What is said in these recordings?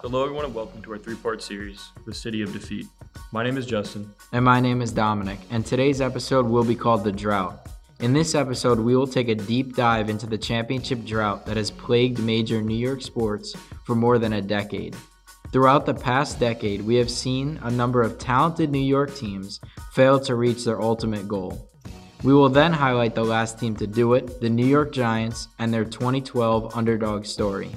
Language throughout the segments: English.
Hello, everyone, and welcome to our three part series, The City of Defeat. My name is Justin. And my name is Domenick, and today's episode will be called The Drought. In this episode, we will take a deep dive into the championship drought that has plagued major New York sports for more than a decade. Throughout the past decade, we have seen a number of talented New York teams fail to reach their ultimate goal. We will then highlight the last team to do it, the New York Giants, and their 2012 underdog story.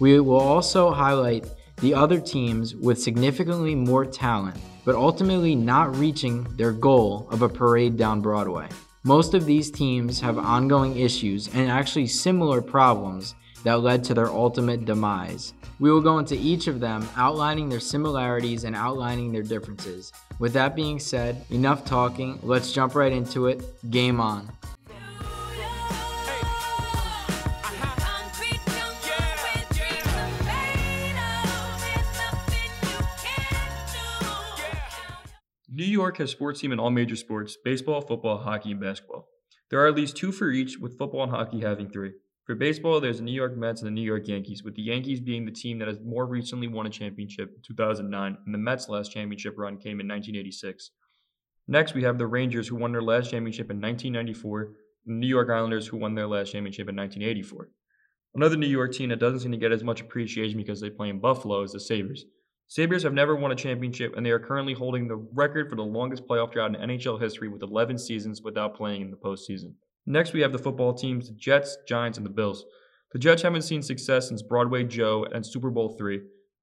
We will also highlight the other teams with significantly more talent, but ultimately not reaching their goal of a parade down Broadway. Most of these teams have ongoing issues and actually similar problems that led to their ultimate demise. We will go into each of them, outlining their similarities and outlining their differences. With that being said, enough talking, let's jump right into it. Game on. York has sports teams in all major sports baseball, football, hockey, and basketball. There are at least two for each, with football and hockey having three. For baseball, there's the New York Mets and the New York Yankees, with the Yankees being the team that has more recently won a championship in 2009, and the Mets' last championship run came in 1986. Next, we have the Rangers, who won their last championship in 1994, and the New York Islanders, who won their last championship in 1984. Another New York team that doesn't seem to get as much appreciation because they play in Buffalo is the Sabres. Sabres have never won a championship, and they are currently holding the record for the longest playoff drought in NHL history with 11 seasons without playing in the postseason. Next, we have the football teams, the Jets, Giants, and the Bills. The Jets haven't seen success since Broadway Joe and Super Bowl III.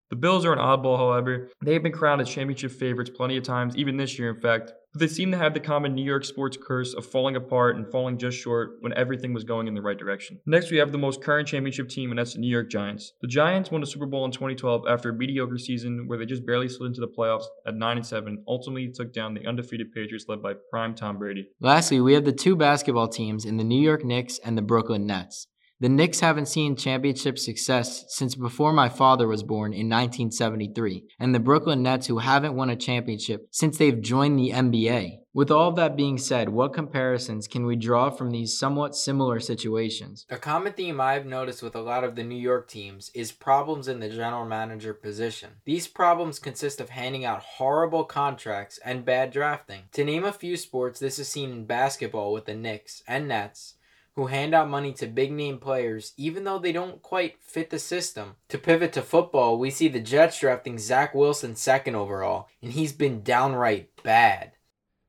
The Bills are an oddball, however. They have been crowned as championship favorites plenty of times, even this year, in fact. They seem to have the common New York sports curse of falling apart and falling just short when everything was going in the right direction. Next, we have the most current championship team, and that's the New York Giants. The Giants won the Super Bowl in 2012 after a mediocre season where they just barely slid into the playoffs at 9 and 7, ultimately took down the undefeated Patriots led by prime Tom Brady. Lastly, we have the two basketball teams in the New York Knicks and the Brooklyn Nets. The Knicks haven't seen championship success since before my father was born in 1973, and the Brooklyn Nets, who haven't won a championship since they've joined the NBA. With all of that being said, what comparisons can we draw from these somewhat similar situations? A common theme I've noticed with a lot of the New York teams is problems in the general manager position. These problems consist of handing out horrible contracts and bad drafting. To name a few sports, this is seen in basketball with the Knicks and Nets, who hand out money to big name players even though they don't quite fit the system. To pivot to football, we see the Jets drafting Zach Wilson second overall, and he's been downright bad.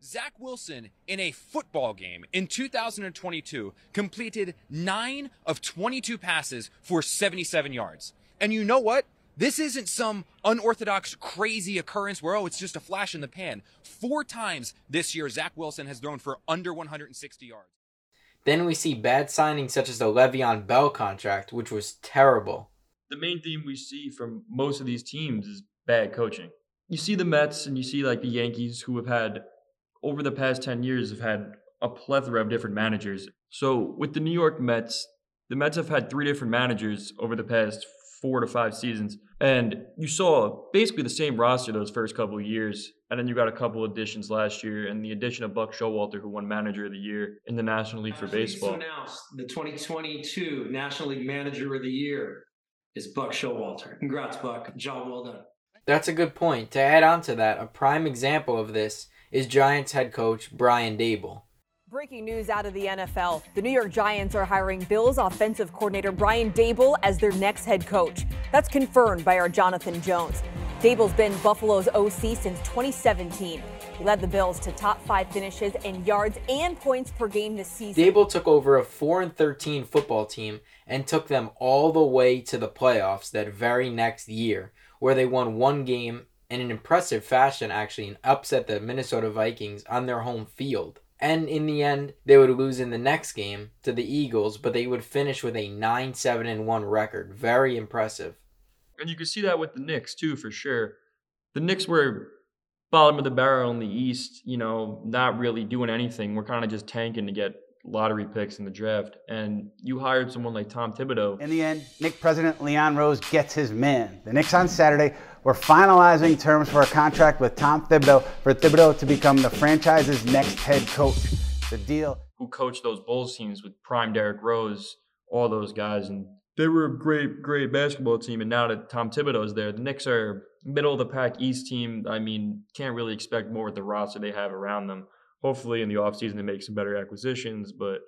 Zach Wilson in a football game in 2022 completed 9 of 22 passes for 77 yards. And you know what? This isn't some unorthodox, crazy occurrence where, oh, it's just a flash in the pan. Four times this year, Zach Wilson has thrown for under 160 yards. Then we see bad signings such as the Le'Veon Bell contract, which was terrible. The main theme we see from most of these teams is bad coaching. You see the Mets and you see like the Yankees who have had over the past 10 years have had a plethora of different managers. So with the New York Mets, the Mets have had three different managers over the past four to five seasons. And you saw basically the same roster those first couple of years. And then you got a couple additions last year, and the addition of Buck Showalter, who won Manager of the Year in the National League for Baseball. announced the 2022 National League Manager of the Year is Buck Showalter. Congrats, Buck. Job well done. That's a good point. To add on to that, a prime example of this is Giants head coach Brian Daboll. Breaking news out of the NFL. The New York Giants are hiring Bills offensive coordinator Brian Daboll as their next head coach. That's confirmed by our Jonathan Jones. Daboll's been Buffalo's OC since 2017. He led the Bills to top five finishes in yards and points per game this season. Daboll took over a 4 and 13 football team and took them all the way to the playoffs that very next year, where they won one game in an impressive fashion, actually, and upset the Minnesota Vikings on their home field. And in the end, they would lose in the next game to the Eagles, but they would finish with a 9 7 and 1 record. Very impressive. And you can see that with the Knicks too, for sure. The Knicks were bottom of the barrel in the East, you know, not really doing anything. We're kind of just tanking to get lottery picks in the draft. And you hired someone like Tom Thibodeau. In the end, Knick president Leon Rose gets his man. The Knicks on Saturday were finalizing terms for a contract with Tom Thibodeau for Thibodeau to become the franchise's next head coach. The deal. Who coached those Bulls teams with prime Derrick Rose, all those guys. And they were a great, great basketball team, and now that Tom Thibodeau is there, the Knicks are middle of the pack East team. I mean, can't really expect more with the roster they have around them. Hopefully, in the offseason, they make some better acquisitions, but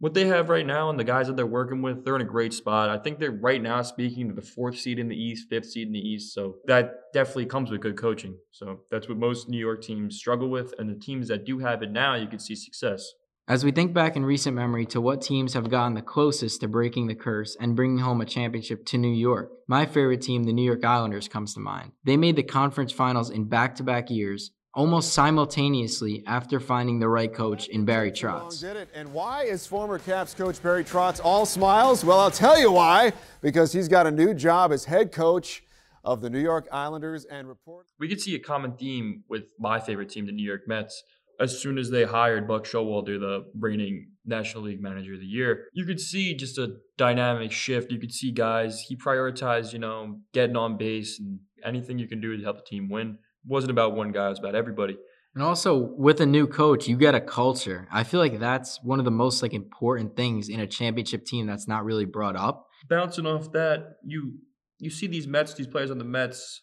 what they have right now and the guys that they're working with, they're in a great spot. I think they're right now speaking to the fourth seed in the East, fifth seed in the East. So that definitely comes with good coaching. So that's what most New York teams struggle with. And the teams that do have it now, you can see success. As we think back in recent memory to what teams have gotten the closest to breaking the curse and bringing home a championship to New York, my favorite team, the New York Islanders, comes to mind. They made the conference finals in back to back years, almost simultaneously after finding the right coach in Barry Trotz. Did it. And why is former Caps coach Barry Trotz all smiles? Well, I'll tell you why. Because he's got a new job as head coach of the New York Islanders and report. We could see a common theme with my favorite team, the New York Mets. As soon as they hired Buck Showalter, the reigning National League Manager of the Year, you could see just a dynamic shift. You could see guys he prioritized, you know, getting on base and anything you can do to help the team win wasn't about one guy, it was about everybody. And also with a new coach, you get a culture. I feel like that's one of the most like important things in a championship team that's not really brought up. Bouncing off that, you you see these Mets, these players on the Mets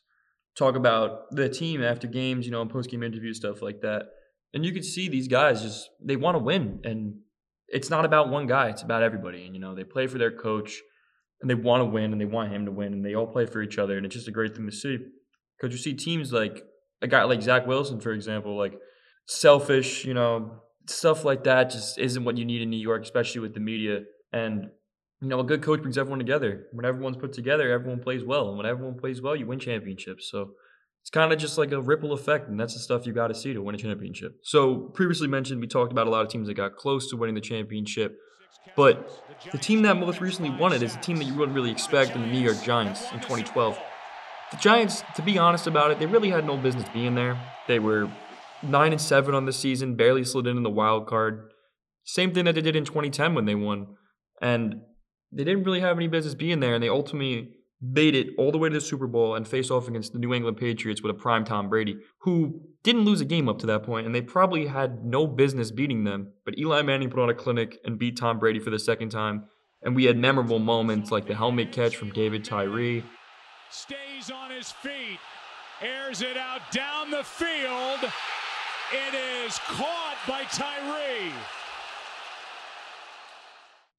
talk about the team after games, you know, and post game interviews, stuff like that. And you can see these guys just they want to win. And it's not about one guy, it's about everybody. And you know, they play for their coach and they want to win and they want him to win and they all play for each other and it's just a great thing to see. Because you see teams like a guy like Zach Wilson, for example, like selfish, you know, stuff like that just isn't what you need in New York, especially with the media. And, you know, a good coach brings everyone together. When everyone's put together, everyone plays well. And when everyone plays well, you win championships. So it's kind of just like a ripple effect. And that's the stuff you got to see to win a championship. So, previously mentioned, we talked about a lot of teams that got close to winning the championship. But the team that most recently won it is a team that you wouldn't really expect in the New York Giants in 2012. The Giants, to be honest about it, they really had no business being there. They were nine and seven on the season, barely slid in in the wild card. Same thing that they did in 2010 when they won, and they didn't really have any business being there. And they ultimately made it all the way to the Super Bowl and faced off against the New England Patriots with a prime Tom Brady, who didn't lose a game up to that point, and they probably had no business beating them. But Eli Manning put on a clinic and beat Tom Brady for the second time. And we had memorable moments like the helmet catch from David Tyree stays on his feet, airs it out down the field. It is caught by Tyree.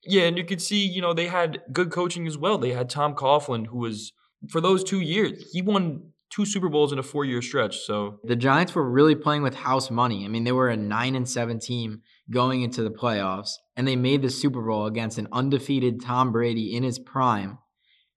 Yeah, and you could see, you know, they had good coaching as well. They had Tom Coughlin, who was for those two years, he won two Super Bowls in a four year stretch. So the Giants were really playing with house money. I mean, they were a nine and seven team going into the playoffs, and they made the Super Bowl against an undefeated Tom Brady in his prime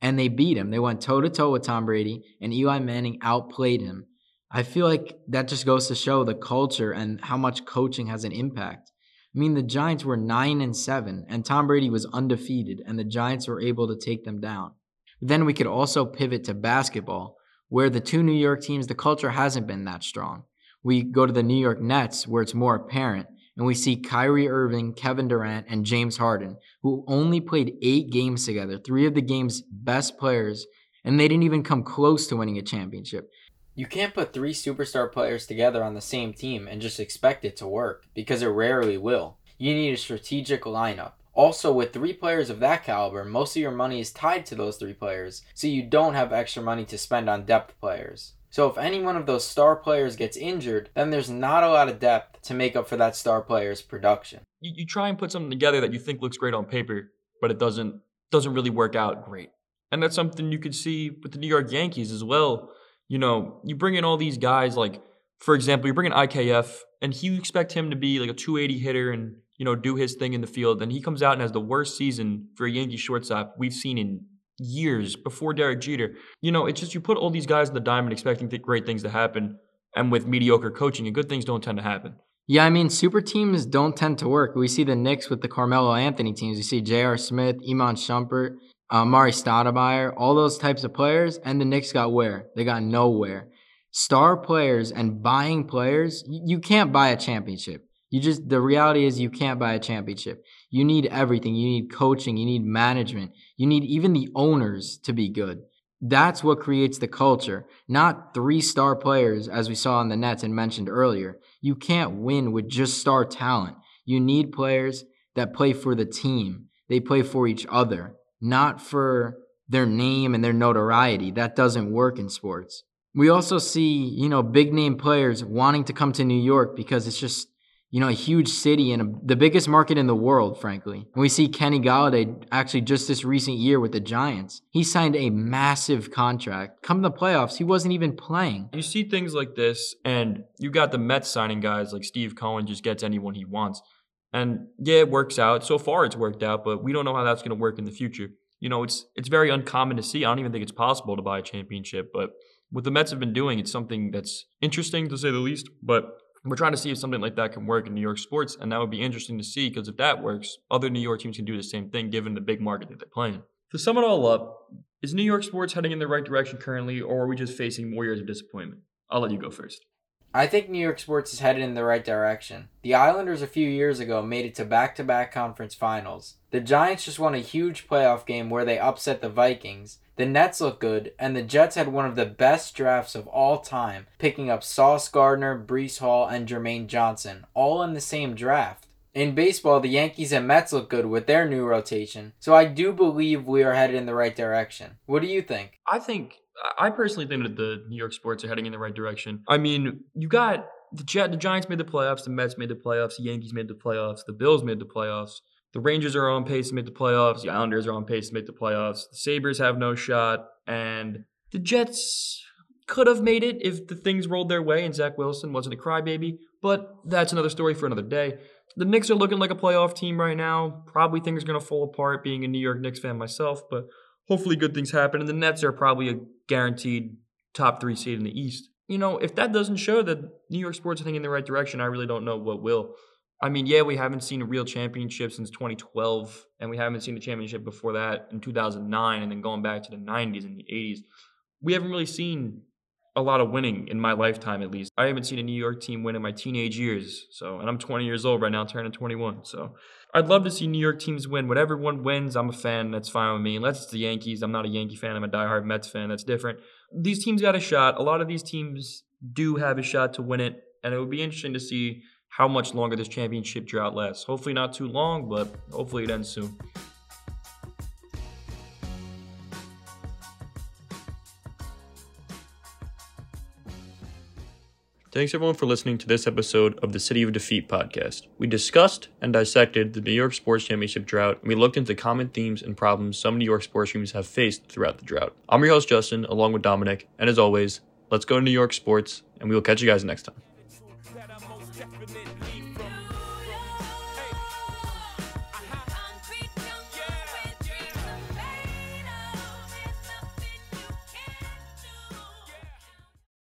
and they beat him. They went toe to toe with Tom Brady, and Eli Manning outplayed him. I feel like that just goes to show the culture and how much coaching has an impact. I mean, the Giants were 9 and 7, and Tom Brady was undefeated, and the Giants were able to take them down. Then we could also pivot to basketball, where the two New York teams, the culture hasn't been that strong. We go to the New York Nets, where it's more apparent and we see Kyrie Irving, Kevin Durant, and James Harden, who only played eight games together, three of the game's best players, and they didn't even come close to winning a championship. You can't put three superstar players together on the same team and just expect it to work, because it rarely will. You need a strategic lineup. Also, with three players of that caliber, most of your money is tied to those three players, so you don't have extra money to spend on depth players. So if any one of those star players gets injured, then there's not a lot of depth to make up for that star player's production. You, you try and put something together that you think looks great on paper, but it doesn't doesn't really work out great. And that's something you could see with the New York Yankees as well. You know, you bring in all these guys like, for example, you bring in IKF, and you expect him to be like a 280 hitter and you know do his thing in the field, and he comes out and has the worst season for a Yankee shortstop we've seen in years before Derek Jeter. You know, it's just you put all these guys in the diamond expecting th- great things to happen, and with mediocre coaching, and good things don't tend to happen. Yeah, I mean, super teams don't tend to work. We see the Knicks with the Carmelo Anthony teams. You see J.R. Smith, Iman Shumpert, uh, Amar'e Stoudemire, all those types of players, and the Knicks got where? They got nowhere. Star players and buying players, you can't buy a championship. You just the reality is you can't buy a championship. You need everything. You need coaching, you need management. You need even the owners to be good. That's what creates the culture, not three star players as we saw in the Nets and mentioned earlier. You can't win with just star talent. You need players that play for the team. They play for each other. not for their name and their notoriety. That doesn't work in sports. We also see, you know, big name players wanting to come to New York because it's just, you know, a huge city and a, the biggest market in the world, frankly. And we see Kenny Golladay actually just this recent year with the Giants. He signed a massive contract. Come the playoffs, he wasn't even playing. You see things like this, and you got the Mets signing guys like Steve Cohen just gets anyone he wants. And yeah, it works out. So far, it's worked out, but we don't know how that's going to work in the future. You know, it's it's very uncommon to see. I don't even think it's possible to buy a championship, but what the Mets have been doing, it's something that's interesting to say the least. But we're trying to see if something like that can work in New York sports, and that would be interesting to see because if that works, other New York teams can do the same thing given the big market that they're playing. To sum it all up, is New York sports heading in the right direction currently, or are we just facing more years of disappointment? I'll let you go first. I think New York sports is headed in the right direction. The Islanders a few years ago made it to back to back conference finals. The Giants just won a huge playoff game where they upset the Vikings. The Nets look good, and the Jets had one of the best drafts of all time, picking up Sauce Gardner, Breece Hall, and Jermaine Johnson, all in the same draft. In baseball, the Yankees and Mets look good with their new rotation, so I do believe we are headed in the right direction. What do you think? I think I personally think that the New York sports are heading in the right direction. I mean, you got the Jet, the Giants made the playoffs, the Mets made the playoffs, the Yankees made the playoffs, the Bills made the playoffs. The Rangers are on pace to make the playoffs. The Islanders are on pace to make the playoffs. The Sabres have no shot. And the Jets could have made it if the things rolled their way and Zach Wilson wasn't a crybaby. But that's another story for another day. The Knicks are looking like a playoff team right now. Probably things are going to fall apart being a New York Knicks fan myself, but hopefully good things happen. And the Nets are probably a guaranteed top three seed in the East. You know, if that doesn't show that New York sports are heading in the right direction, I really don't know what will. I mean, yeah, we haven't seen a real championship since 2012, and we haven't seen a championship before that in 2009, and then going back to the 90s and the 80s. We haven't really seen a lot of winning in my lifetime, at least. I haven't seen a New York team win in my teenage years. So, and I'm 20 years old right now, turning 21. So, I'd love to see New York teams win. Whatever one wins, I'm a fan. That's fine with me. Unless it's the Yankees, I'm not a Yankee fan. I'm a diehard Mets fan. That's different. These teams got a shot. A lot of these teams do have a shot to win it, and it would be interesting to see how much longer this championship drought lasts. Hopefully, not too long, but hopefully, it ends soon. Thanks everyone for listening to this episode of the City of Defeat podcast. We discussed and dissected the New York Sports Championship drought, and we looked into common themes and problems some New York sports teams have faced throughout the drought. I'm your host, Justin, along with Domenick, and as always, let's go to New York sports, and we will catch you guys next time.